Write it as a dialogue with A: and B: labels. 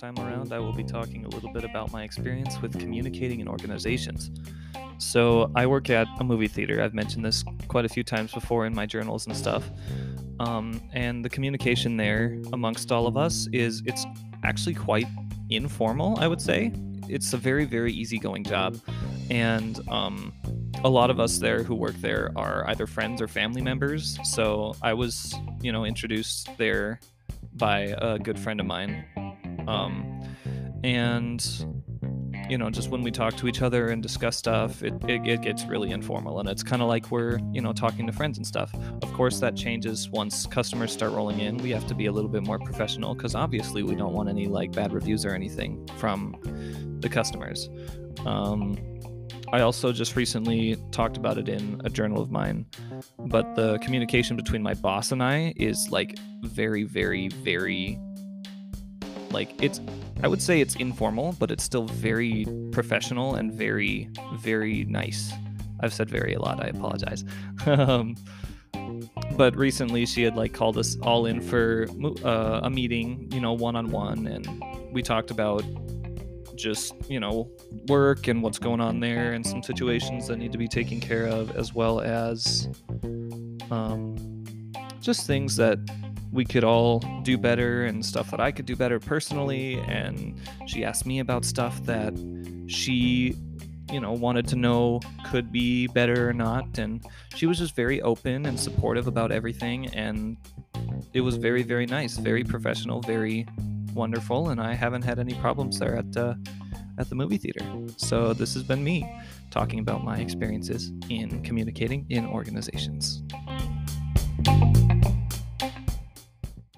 A: time around, I will be talking a little bit about my experience with communicating in organizations. So, I work at a movie theater. I've mentioned this quite a few times before in my journals and stuff. Um, and the communication there amongst all of us is it's actually quite informal, I would say. It's a very, very easygoing job. And um, a lot of us there who work there are either friends or family members. So I was, you know, introduced there by a good friend of mine. Um, and you know, just when we talk to each other and discuss stuff, it, it, it gets really informal and it's kind of like we're, you know, talking to friends and stuff. Of course, that changes once customers start rolling in. We have to be a little bit more professional because obviously we don't want any like bad reviews or anything from the customers. Um, I also just recently talked about it in a journal of mine, but the communication between my boss and I is like very, very, very like it's I would say it's informal, but it's still very professional and very, very nice. I've said very a lot. I apologize. um, but recently, she had like called us all in for uh, a meeting, you know, one on one, and we talked about just you know work and what's going on there, and some situations that need to be taken care of, as well as um, just things that we could all do better and stuff that I could do better personally. And she asked me about stuff that she, you know, wanted to know could be better or not. And she was just very open and supportive about everything. And it was very, very nice, very professional, very wonderful. And I haven't had any problems there at, uh, at the movie theater. So this has been me talking about my experiences in communicating in organizations.